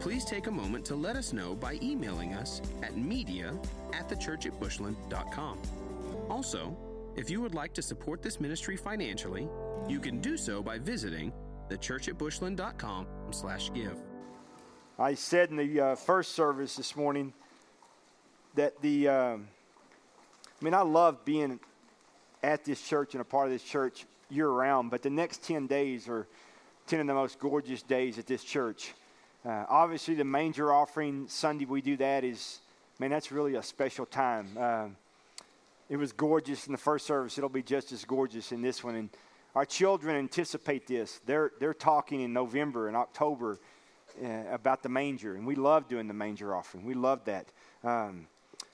Please take a moment to let us know by emailing us at media at thechurchatbushland.com. Also, if you would like to support this ministry financially, you can do so by visiting thechurchatbushland.com slash give. I said in the uh, first service this morning that the, um, I mean, I love being at this church and a part of this church year round, but the next 10 days are 10 of the most gorgeous days at this church. Uh, obviously, the manger offering Sunday we do that is, man, that's really a special time. Uh, it was gorgeous in the first service. It'll be just as gorgeous in this one. And our children anticipate this. They're, they're talking in November and October uh, about the manger, and we love doing the manger offering. We love that. Um,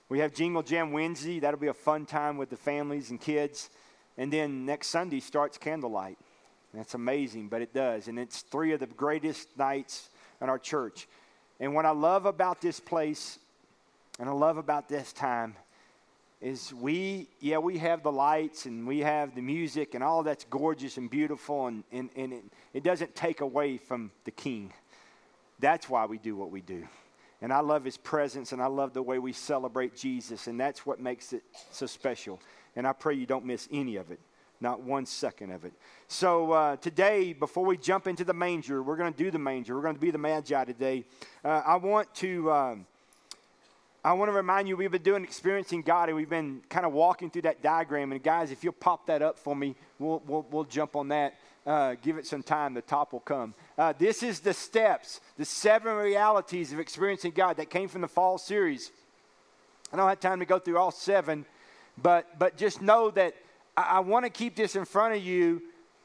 we have Jingle Jam Wednesday. That'll be a fun time with the families and kids. And then next Sunday starts candlelight. That's amazing, but it does. And it's three of the greatest nights in our church. And what I love about this place and I love about this time is we, yeah, we have the lights and we have the music and all that's gorgeous and beautiful, and, and, and it, it doesn't take away from the King. That's why we do what we do. And I love his presence and I love the way we celebrate Jesus, and that's what makes it so special. And I pray you don't miss any of it not one second of it. So uh, today, before we jump into the manger, we're going to do the manger. We're going to be the magi today. Uh, I want to. Um, I want to remind you, we've been doing experiencing God, and we've been kind of walking through that diagram. And guys, if you'll pop that up for me, we'll we'll, we'll jump on that. Uh, give it some time; the top will come. Uh, this is the steps, the seven realities of experiencing God that came from the fall series. I don't have time to go through all seven, but but just know that I, I want to keep this in front of you,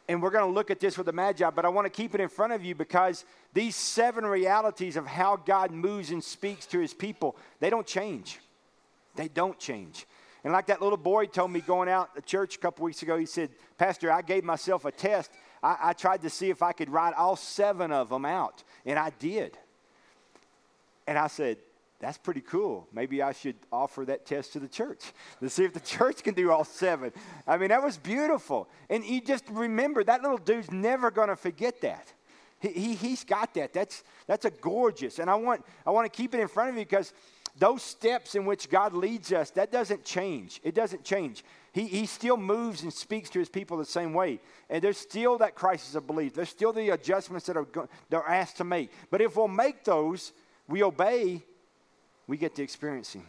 and we're going to look at this with the Magi, but I want to keep it in front of you because these seven realities of how God moves and speaks to his people, they don't change. They don't change. And like that little boy told me going out to church a couple weeks ago, he said, Pastor, I gave myself a test. I, I, tried to see if I could write all seven of them out, and I did. And I said, that's pretty cool. Maybe I should offer that test to the church to see if the church can do all seven. I mean, that was beautiful. And you just remember that little dude's never going to forget that. He, he, he's got that. That's, that's a gorgeous. And I want, I want to keep it in front of you because those steps in which God leads us, that doesn't change. It doesn't change. He, he still moves and speaks to his people the same way. And there's still that crisis of belief. There's still the adjustments that are, they're asked to make. But if we'll make those, we obey we get to experience Him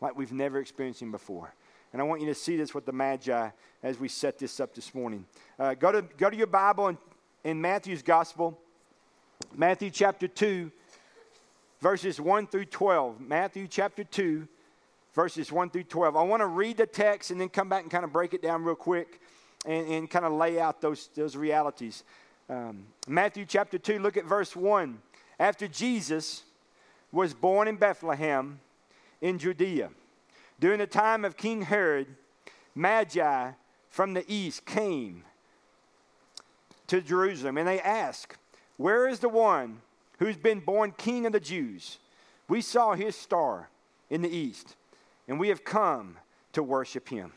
like we've never experienced Him before. And I want you to see this with the Magi as we set this up this morning. Uh, go, to, go to your Bible in, in Matthew's Gospel, Matthew chapter 2, verses 1 through 12. Matthew chapter 2, verses 1 through 12. I want to read the text and then come back and kind of break it down real quick and, and kind of lay out those, those realities. Um, Matthew chapter 2, look at verse 1. After Jesus was born in Bethlehem in Judea. During the time of King Herod, Magi from the east came to Jerusalem and they asked, Where is the one who's been born king of the Jews? We saw his star in the east and we have come to worship him.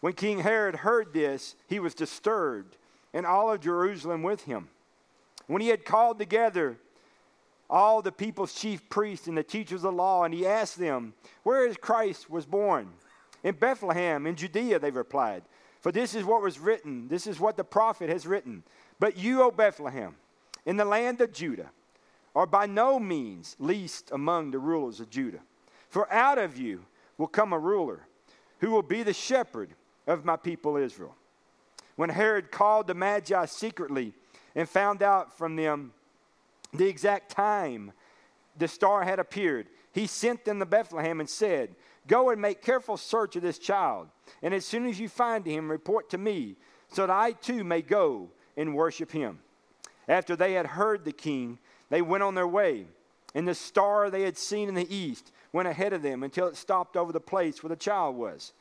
When King Herod heard this, he was disturbed, and all of Jerusalem with him. When he had called together all the people's chief priests and the teachers of the law, and he asked them, Where is Christ was born? In Bethlehem, in Judea, they replied. For this is what was written, this is what the prophet has written. But you, O Bethlehem, in the land of Judah, are by no means least among the rulers of Judah. For out of you will come a ruler who will be the shepherd of my people Israel. When Herod called the Magi secretly and found out from them the exact time the star had appeared, he sent them to Bethlehem and said, Go and make careful search of this child, and as soon as you find him, report to me, so that I too may go and worship him. After they had heard the king, they went on their way. And the star they had seen in the east went ahead of them until it stopped over the place where the child was.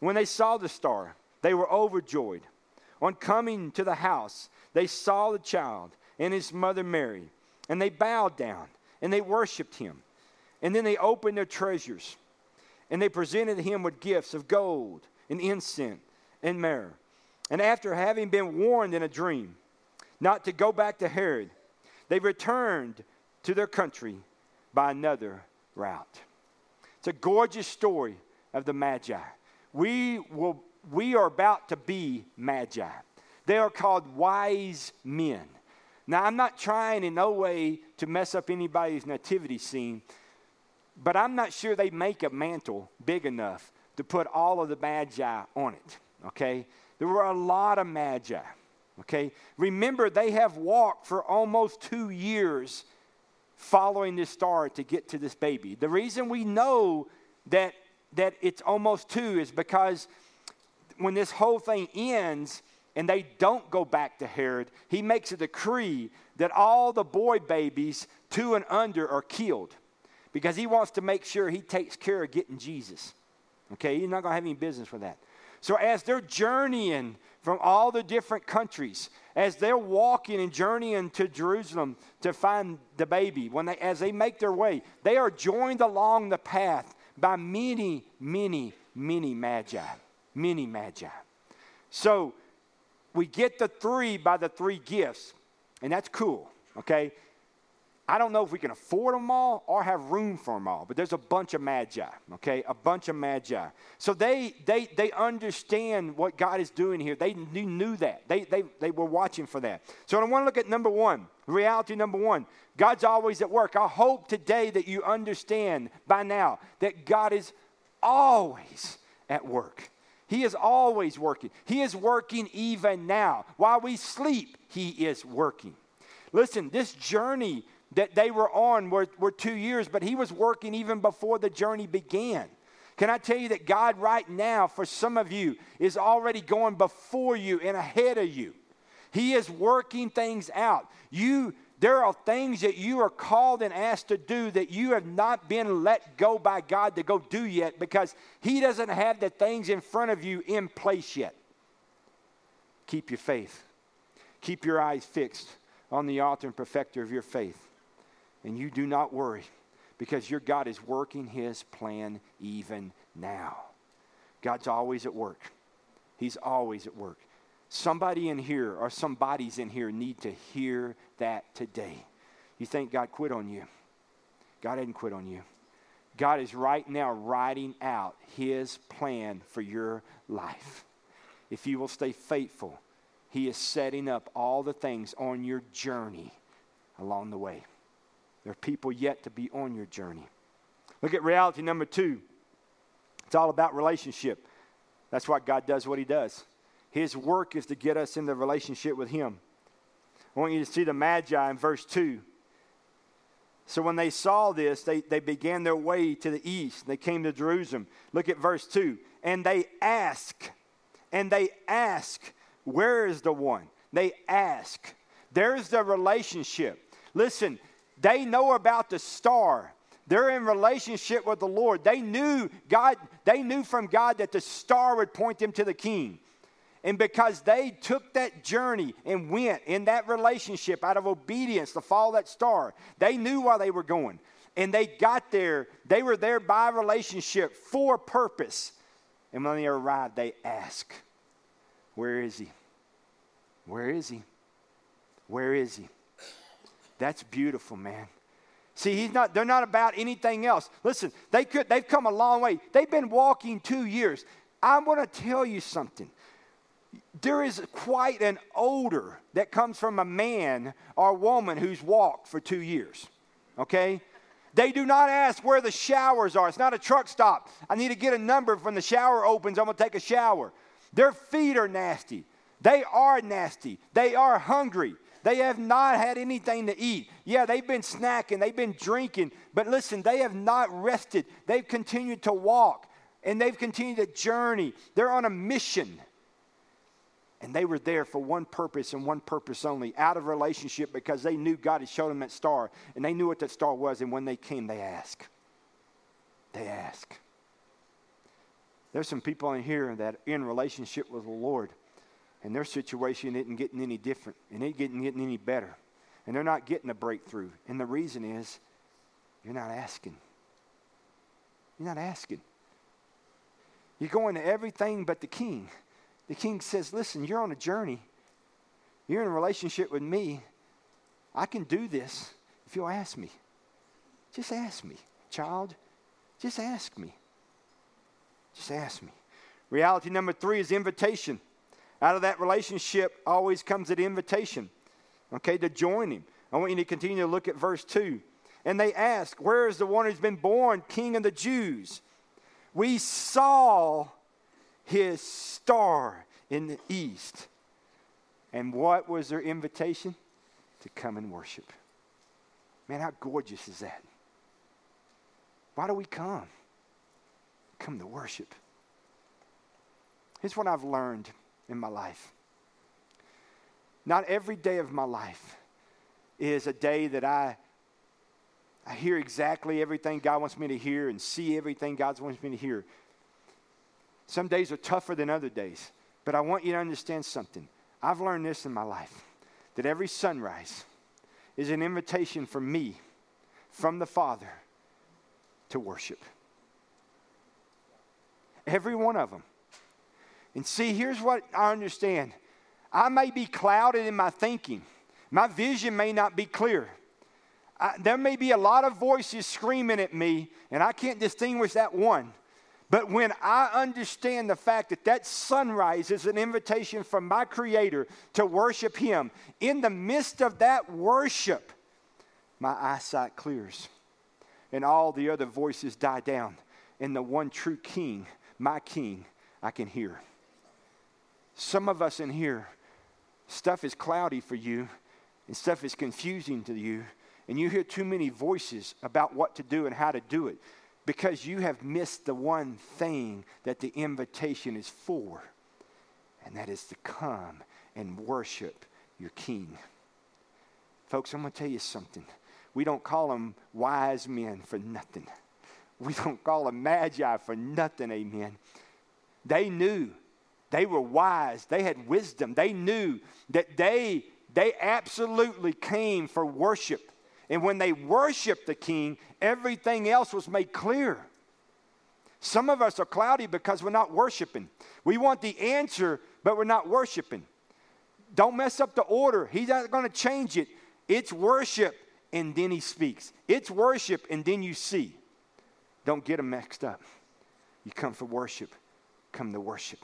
When they saw the star, they were overjoyed. On coming to the house, they saw the child and his mother Mary, and they bowed down and they worshiped him. And then they opened their treasures and they presented him with gifts of gold and incense and myrrh. And after having been warned in a dream not to go back to Herod, they returned to their country by another route. It's a gorgeous story of the Magi. We, will, we are about to be Magi. They are called wise men. Now, I'm not trying in no way to mess up anybody's nativity scene, but I'm not sure they make a mantel big enough to put all of the Magi on it, okay? There were a lot of Magi, okay? Remember, they have walked for almost two years following this star to get to this baby. The reason we know that, that it's almost two is because when this whole thing ends and they don't go back to Herod, he makes a decree that all the boy babies two and under are killed because he wants to make sure he takes care of getting Jesus. Okay, he's not going to have any business with that. So, as they're journeying from all the different countries, as they're walking and journeying to Jerusalem to find the baby, when they, as they make their way, they are joined along the path by many, many, many magi. Many magi. So, we get the three by the three gifts, and that's cool, okay? I don't know if we can afford them all or have room for them all, but there's a bunch of magi, okay? A bunch of magi. So they they they understand what God is doing here. They knew that. They they they were watching for that. So I want to look at number 1. Reality number 1. God's always at work. I hope today that you understand by now that God is always at work. He is always working. He is working even now. While we sleep, he is working. Listen, this journey that they were on were, were two years, but he was working even before the journey began. Can I tell you that God, right now, for some of you, is already going before you and ahead of you? He is working things out. You, there are things that you are called and asked to do that you have not been let go by God to go do yet because He doesn't have the things in front of you in place yet. Keep your faith. Keep your eyes fixed on the author and perfecter of your faith. And you do not worry because your God is working his plan even now. God's always at work. He's always at work. Somebody in here or some bodies in here need to hear that today. You think God quit on you? God didn't quit on you. God is right now writing out his plan for your life. If you will stay faithful, he is setting up all the things on your journey along the way. There are people yet to be on your journey. Look at reality number two it's all about relationship. That's why God does what He does. His work is to get us in the relationship with Him. I want you to see the Magi in verse 2. So when they saw this, they, they began their way to the east. They came to Jerusalem. Look at verse 2. And they ask, and they ask, Where is the one? They ask. There's the relationship. Listen, they know about the star. They're in relationship with the Lord. They knew God, they knew from God that the star would point them to the king. And because they took that journey and went in that relationship out of obedience to follow that star, they knew why they were going. And they got there, they were there by relationship for purpose. And when they arrived, they asked, Where is he? Where is he? Where is he? That's beautiful, man. See, he's not, they're not about anything else. Listen, they could, they've come a long way. They've been walking two years. I want to tell you something. There is quite an odor that comes from a man or woman who's walked for two years. Okay? They do not ask where the showers are. It's not a truck stop. I need to get a number when the shower opens. I'm going to take a shower. Their feet are nasty. They are nasty. They are hungry. They have not had anything to eat. Yeah, they've been snacking, they've been drinking, but listen, they have not rested. They've continued to walk and they've continued to journey. They're on a mission. And they were there for one purpose and one purpose only out of relationship because they knew God had shown them that star and they knew what that star was. And when they came, they asked. They asked. There's some people in here that are in relationship with the Lord and their situation isn't getting any different and it getting, getting any better. And they're not getting a breakthrough. And the reason is you're not asking. You're not asking. You're going to everything but the king. The king says, Listen, you're on a journey. You're in a relationship with me. I can do this if you'll ask me. Just ask me, child. Just ask me. Just ask me. Reality number three is invitation. Out of that relationship always comes an invitation, okay, to join him. I want you to continue to look at verse 2. And they ask, Where is the one who's been born king of the Jews? We saw his star in the east. And what was their invitation? To come and worship. Man, how gorgeous is that? Why do we come? Come to worship. Here's what I've learned in my life. Not every day of my life is a day that I I hear exactly everything God wants me to hear and see everything God wants me to hear. Some days are tougher than other days, but I want you to understand something. I've learned this in my life that every sunrise is an invitation for me, from the Father, to worship. Every one of them. And see, here's what I understand I may be clouded in my thinking, my vision may not be clear. I, there may be a lot of voices screaming at me, and I can't distinguish that one. But when I understand the fact that that sunrise is an invitation from my Creator to worship Him, in the midst of that worship, my eyesight clears and all the other voices die down. And the one true King, my King, I can hear. Some of us in here, stuff is cloudy for you and stuff is confusing to you, and you hear too many voices about what to do and how to do it because you have missed the one thing that the invitation is for, and that is to come and worship your King. Folks, I'm going to tell you something. We don't call them wise men for nothing. We don't call them magi for nothing, amen. They knew they were wise. They had wisdom. They knew that they, they absolutely came for worship. And when they worshiped the king, everything else was made clear. Some of us are cloudy because we're not worshiping. We want the answer, but we're not worshiping. Don't mess up the order. He's not going to change it. It's worship, and then he speaks. It's worship, and then you see. Don't get them mixed up. You come for worship, come to worship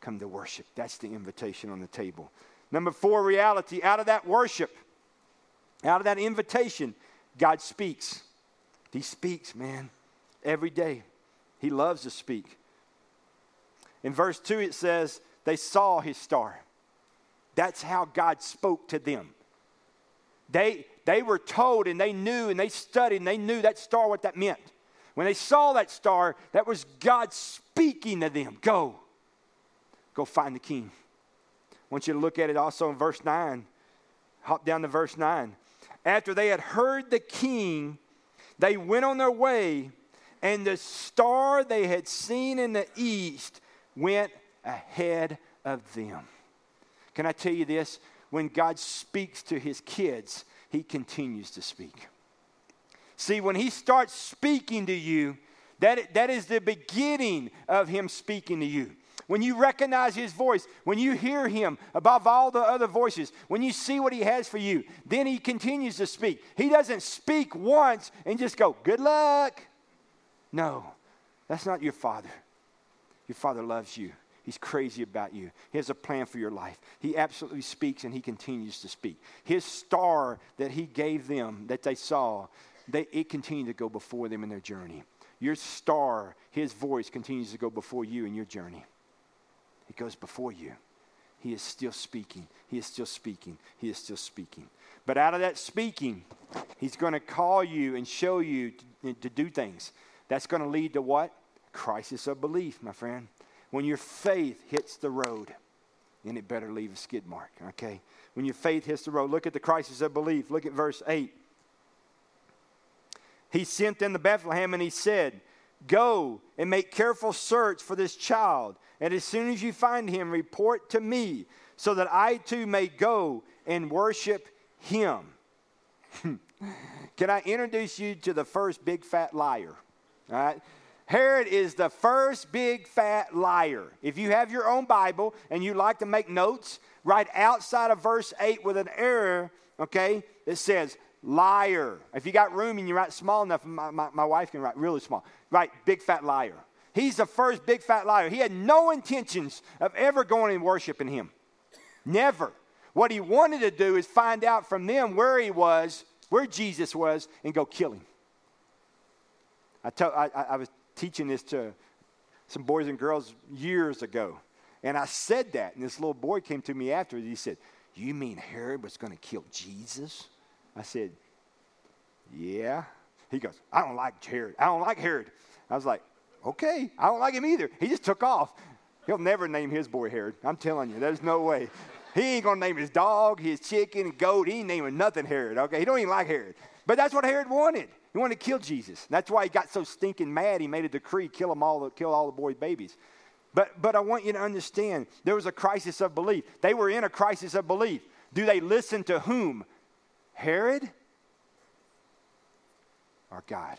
come to worship. That's the invitation on the table. Number four, reality. Out of that worship, out of that invitation, God speaks. He speaks, man, every day. He loves to speak. In verse 2, it says, They saw his star. That's how God spoke to them. They, they were told and they knew and they studied and they knew that star, what that meant. When they saw that star, that was God speaking to them. Go. Go find the king. I want you to look at it also in verse 9. Hop down to verse 9. After they had heard the king, they went on their way, and the star they had seen in the east went ahead of them. Can I tell you this? When God speaks to his kids, he continues to speak. See, when he starts speaking to you, that, that is the beginning of him speaking to you when you recognize his voice, when you hear him above all the other voices, when you see what he has for you, then he continues to speak. He doesn't speak once and just go, Good luck. No, that's not your father. Your father loves you. He's crazy about you. He has a plan for your life. He absolutely speaks and he continues to speak. His star that he gave them, that they saw, they, it continued to go before them in their journey. Your star, his voice continues to go before you in your journey. He goes before you. He is still speaking. He is still speaking. He is still speaking. But out of that speaking, He's going to call you and show you to, to do things. That's going to lead to what? Crisis of belief, my friend. When your faith hits the road. and it better leave a skid mark, okay? When your faith hits the road, look at the crisis of belief. Look at verse 8. He sent them to Bethlehem and he said, Go and make careful search for this child, and as soon as you find him, report to me, so that I too may go and worship him. Can I introduce you to the first big fat liar? All right. Herod is the first big fat liar. If you have your own Bible and you like to make notes, write outside of verse 8 with an error, okay, it says liar. If you got room and you write small enough, my, my, my wife can write really small. Write big fat liar. He's the first big fat liar. He had no intentions of ever going and worshiping him. Never. What he wanted to do is find out from them where he was, where Jesus was, and go kill him. I, told, I, I was teaching this to some boys and girls years ago. And I said that, and this little boy came to me afterwards. He said, You mean Herod was going to kill Jesus? I said, Yeah. He goes, I don't like Herod. I don't like Herod. I was like, Okay, I don't like him either. He just took off. He'll never name his boy Herod. I'm telling you, there's no way. He ain't gonna name his dog, his chicken, goat. He ain't naming nothing Herod. Okay, he don't even like Herod. But that's what Herod wanted. He wanted to kill Jesus. That's why he got so stinking mad. He made a decree, kill them all, kill all the boy babies. But, but I want you to understand there was a crisis of belief. They were in a crisis of belief. Do they listen to whom? Herod our God?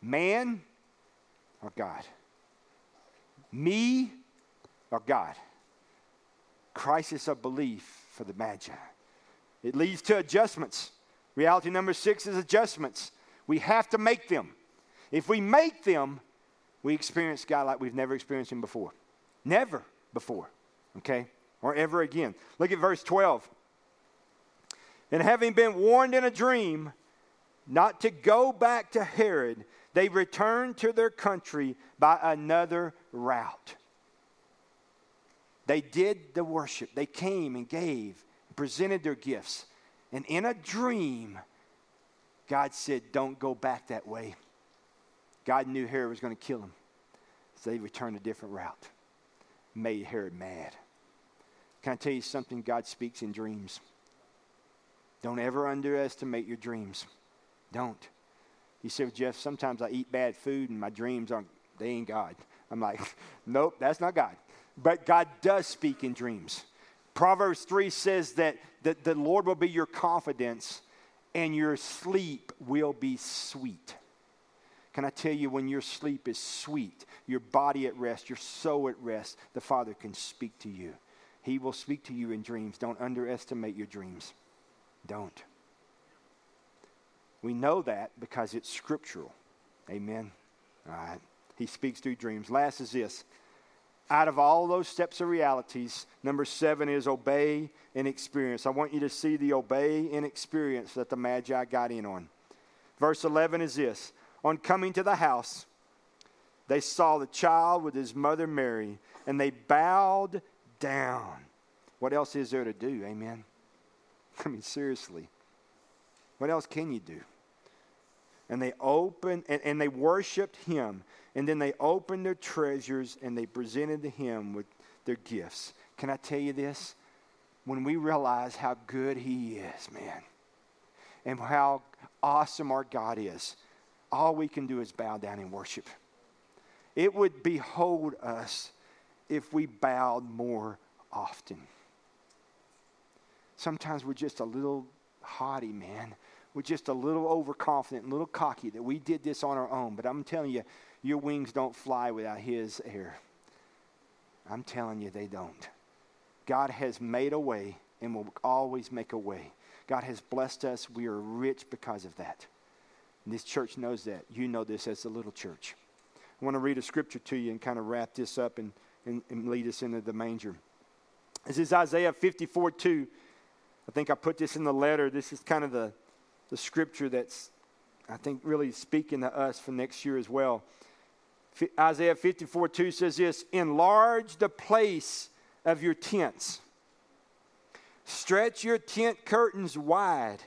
Man our God? Me our God? Crisis of belief for the Magi. It leads to adjustments. Reality number six is adjustments. We have to make them. If we make them, we experience God like we've never experienced Him before. Never before, okay? Or ever again. Look at verse 12. And having been warned in a dream not to go back to Herod, they returned to their country by another route. They did the worship, they came and gave, presented their gifts. And in a dream, God said, Don't go back that way. God knew Herod was going to kill him. So they returned a different route. Made Herod mad. Can I tell you something? God speaks in dreams. Don't ever underestimate your dreams. Don't. He said, Jeff, sometimes I eat bad food and my dreams aren't, they ain't God. I'm like, nope, that's not God. But God does speak in dreams. Proverbs 3 says that, that the Lord will be your confidence and your sleep will be sweet. Can I tell you, when your sleep is sweet, your body at rest, your soul at rest, the Father can speak to you. He will speak to you in dreams. Don't underestimate your dreams. Don't. We know that because it's scriptural. Amen. All right. He speaks through dreams. Last is this out of all those steps of realities, number seven is obey and experience. I want you to see the obey and experience that the Magi got in on. Verse 11 is this On coming to the house, they saw the child with his mother Mary, and they bowed down. What else is there to do? Amen. I mean, seriously. What else can you do? And they opened and, and they worshiped him. And then they opened their treasures and they presented to him with their gifts. Can I tell you this? When we realize how good he is, man, and how awesome our God is, all we can do is bow down and worship. It would behold us if we bowed more often. Sometimes we're just a little haughty, man. We're just a little overconfident, a little cocky that we did this on our own. But I'm telling you, your wings don't fly without His air. I'm telling you, they don't. God has made a way and will always make a way. God has blessed us. We are rich because of that. And this church knows that. You know this as a little church. I want to read a scripture to you and kind of wrap this up and, and, and lead us into the manger. This is Isaiah 54 2. I think I put this in the letter. This is kind of the, the scripture that's, I think, really speaking to us for next year as well. Isaiah 54 2 says this Enlarge the place of your tents, stretch your tent curtains wide.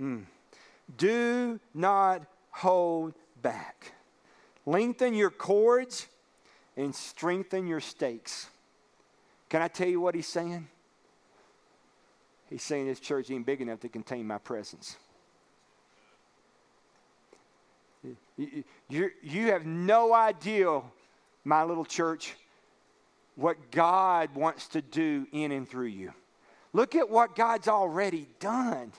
Mm. Do not hold back. Lengthen your cords and strengthen your stakes. Can I tell you what he's saying? He's saying this church ain't big enough to contain my presence. You, you, you have no idea, my little church, what God wants to do in and through you. Look at what God's already done.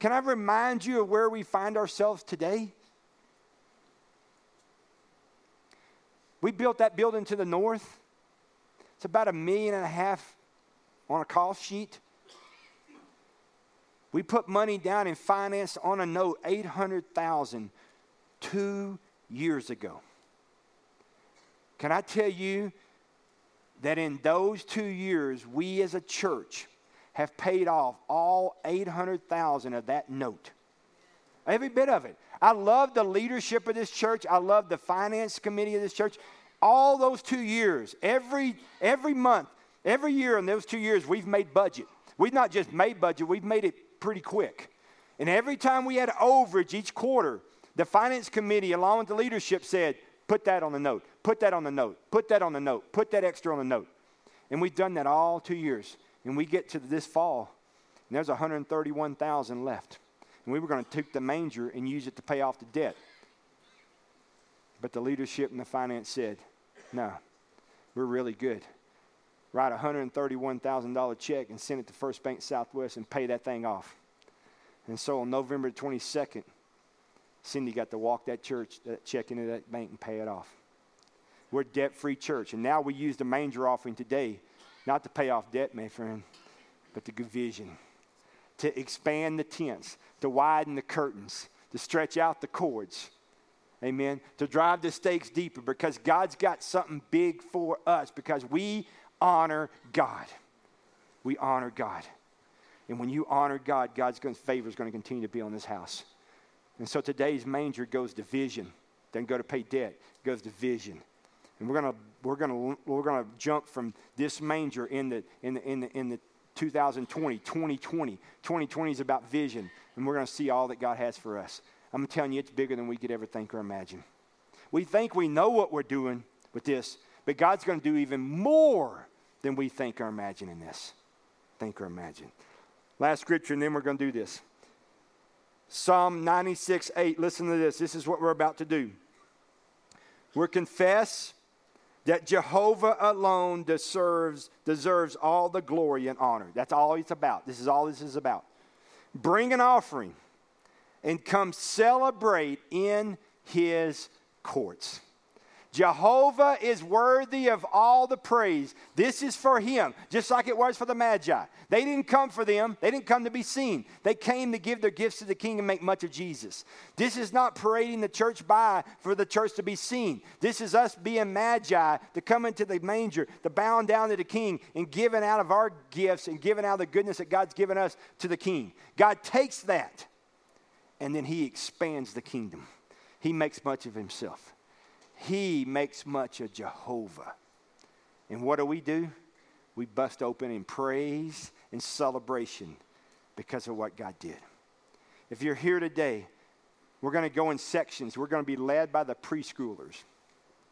Can I remind you of where we find ourselves today? We built that building to the north. It's about a million and a half on a cost sheet. We put money down and financed on a note 800,000 two years ago. Can I tell you that in those two years, we as a church have paid off all 800,000 of that note? Every bit of it. I love the leadership of this church. I love the finance committee of this church. All those two years, every, every month, every year in those two years, we've made budget. We've not just made budget, we've made it pretty quick. And every time we had overage each quarter, the finance committee, along with the leadership, said, put that on the note, put that on the note, put that on the note, put that extra on the note. And we've done that all two years. And we get to this fall, and there's 131,000 left. And we were going to take the manger and use it to pay off the debt. But the leadership and the finance said, no, we're really good. Write a $131,000 check and send it to First Bank Southwest and pay that thing off. And so on November 22nd, Cindy got to walk that church, that check into that bank and pay it off. We're debt free church. And now we use the manger offering today, not to pay off debt, my friend, but to give vision, to expand the tents, to widen the curtains, to stretch out the cords. Amen. To drive the stakes deeper because God's got something big for us because we honor God. We honor God. And when you honor God, God's favor is going to continue to be on this house. And so today's manger goes to vision. Doesn't go to pay debt, goes to vision. And we're gonna we're gonna we're gonna jump from this manger in the in the in the in the 2020, 2020. 2020 is about vision, and we're gonna see all that God has for us. I'm telling you, it's bigger than we could ever think or imagine. We think we know what we're doing with this, but God's gonna do even more than we think or imagine in this. Think or imagine. Last scripture, and then we're gonna do this. Psalm 96 8. Listen to this. This is what we're about to do. We're confess that Jehovah alone deserves, deserves all the glory and honor. That's all it's about. This is all this is about. Bring an offering and come celebrate in his courts. Jehovah is worthy of all the praise. This is for him, just like it was for the Magi. They didn't come for them, they didn't come to be seen. They came to give their gifts to the king and make much of Jesus. This is not parading the church by for the church to be seen. This is us being Magi to come into the manger, to bow down to the king and giving out of our gifts and giving out the goodness that God's given us to the king. God takes that and then he expands the kingdom, he makes much of himself. He makes much of Jehovah. And what do we do? We bust open in praise and celebration because of what God did. If you're here today, we're going to go in sections. We're going to be led by the preschoolers.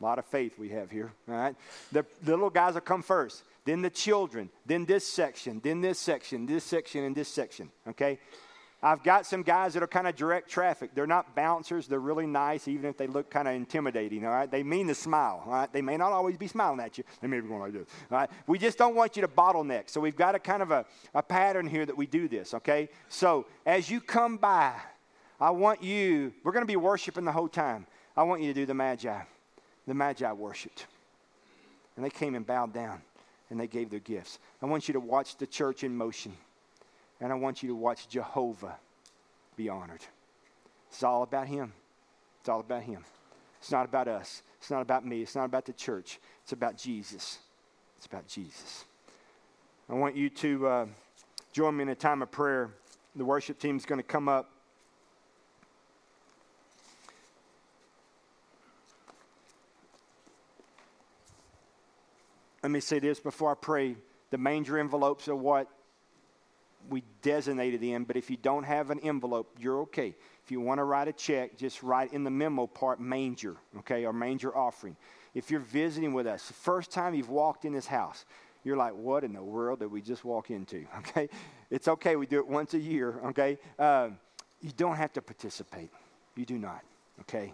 A lot of faith we have here, all right? The, the little guys will come first, then the children, then this section, then this section, this section, and this section, okay? I've got some guys that are kind of direct traffic. They're not bouncers. They're really nice, even if they look kind of intimidating. All right, they mean to smile. All right, they may not always be smiling at you. They may be going like this. All right, we just don't want you to bottleneck. So we've got a kind of a, a pattern here that we do this. Okay, so as you come by, I want you. We're going to be worshiping the whole time. I want you to do the magi. The magi worshipped, and they came and bowed down, and they gave their gifts. I want you to watch the church in motion. And I want you to watch Jehovah be honored. It's all about Him. It's all about Him. It's not about us. It's not about me. It's not about the church. It's about Jesus. It's about Jesus. I want you to uh, join me in a time of prayer. The worship team is going to come up. Let me say this before I pray. The manger envelopes are what we designated in, but if you don't have an envelope, you're okay. If you want to write a check, just write in the memo part manger, okay, or manger offering. If you're visiting with us, the first time you've walked in this house, you're like, what in the world did we just walk into? Okay? It's okay. We do it once a year. Okay? Um, you don't have to participate. You do not. Okay?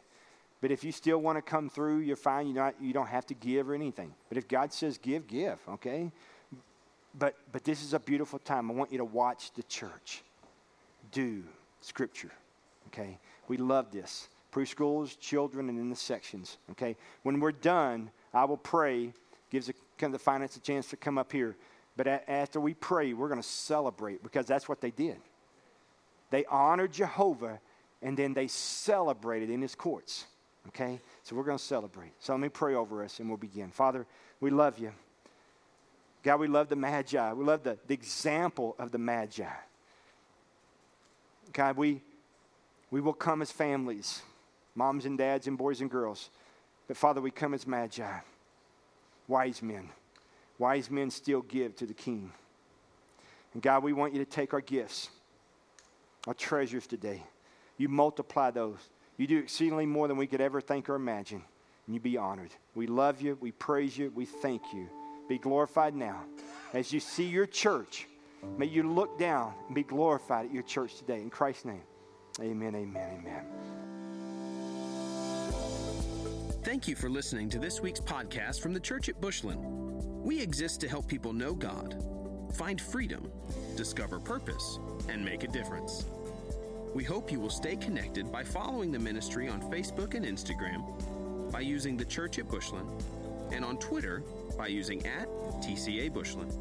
But if you still want to come through, you're fine. You not you don't have to give or anything. But if God says give, give, okay? But but this is a beautiful time. I want you to watch the church do scripture. Okay? We love this. Preschools, children, and in the sections. Okay? When we're done, I will pray, gives the, kind of the finance a chance to come up here. But a, after we pray, we're going to celebrate because that's what they did. They honored Jehovah and then they celebrated in his courts. Okay? So we're going to celebrate. So let me pray over us and we'll begin. Father, we love you. God, we love the Magi. We love the, the example of the Magi. God, we, we will come as families, moms and dads and boys and girls. But Father, we come as Magi, wise men. Wise men still give to the King. And God, we want you to take our gifts, our treasures today. You multiply those you do exceedingly more than we could ever think or imagine. And you be honored. We love you. We praise you. We thank you. Be glorified now. As you see your church, may you look down and be glorified at your church today. In Christ's name, amen, amen, amen. Thank you for listening to this week's podcast from the Church at Bushland. We exist to help people know God, find freedom, discover purpose, and make a difference. We hope you will stay connected by following the ministry on Facebook and Instagram, by using the church at Bushland, and on Twitter by using at TCA Bushland.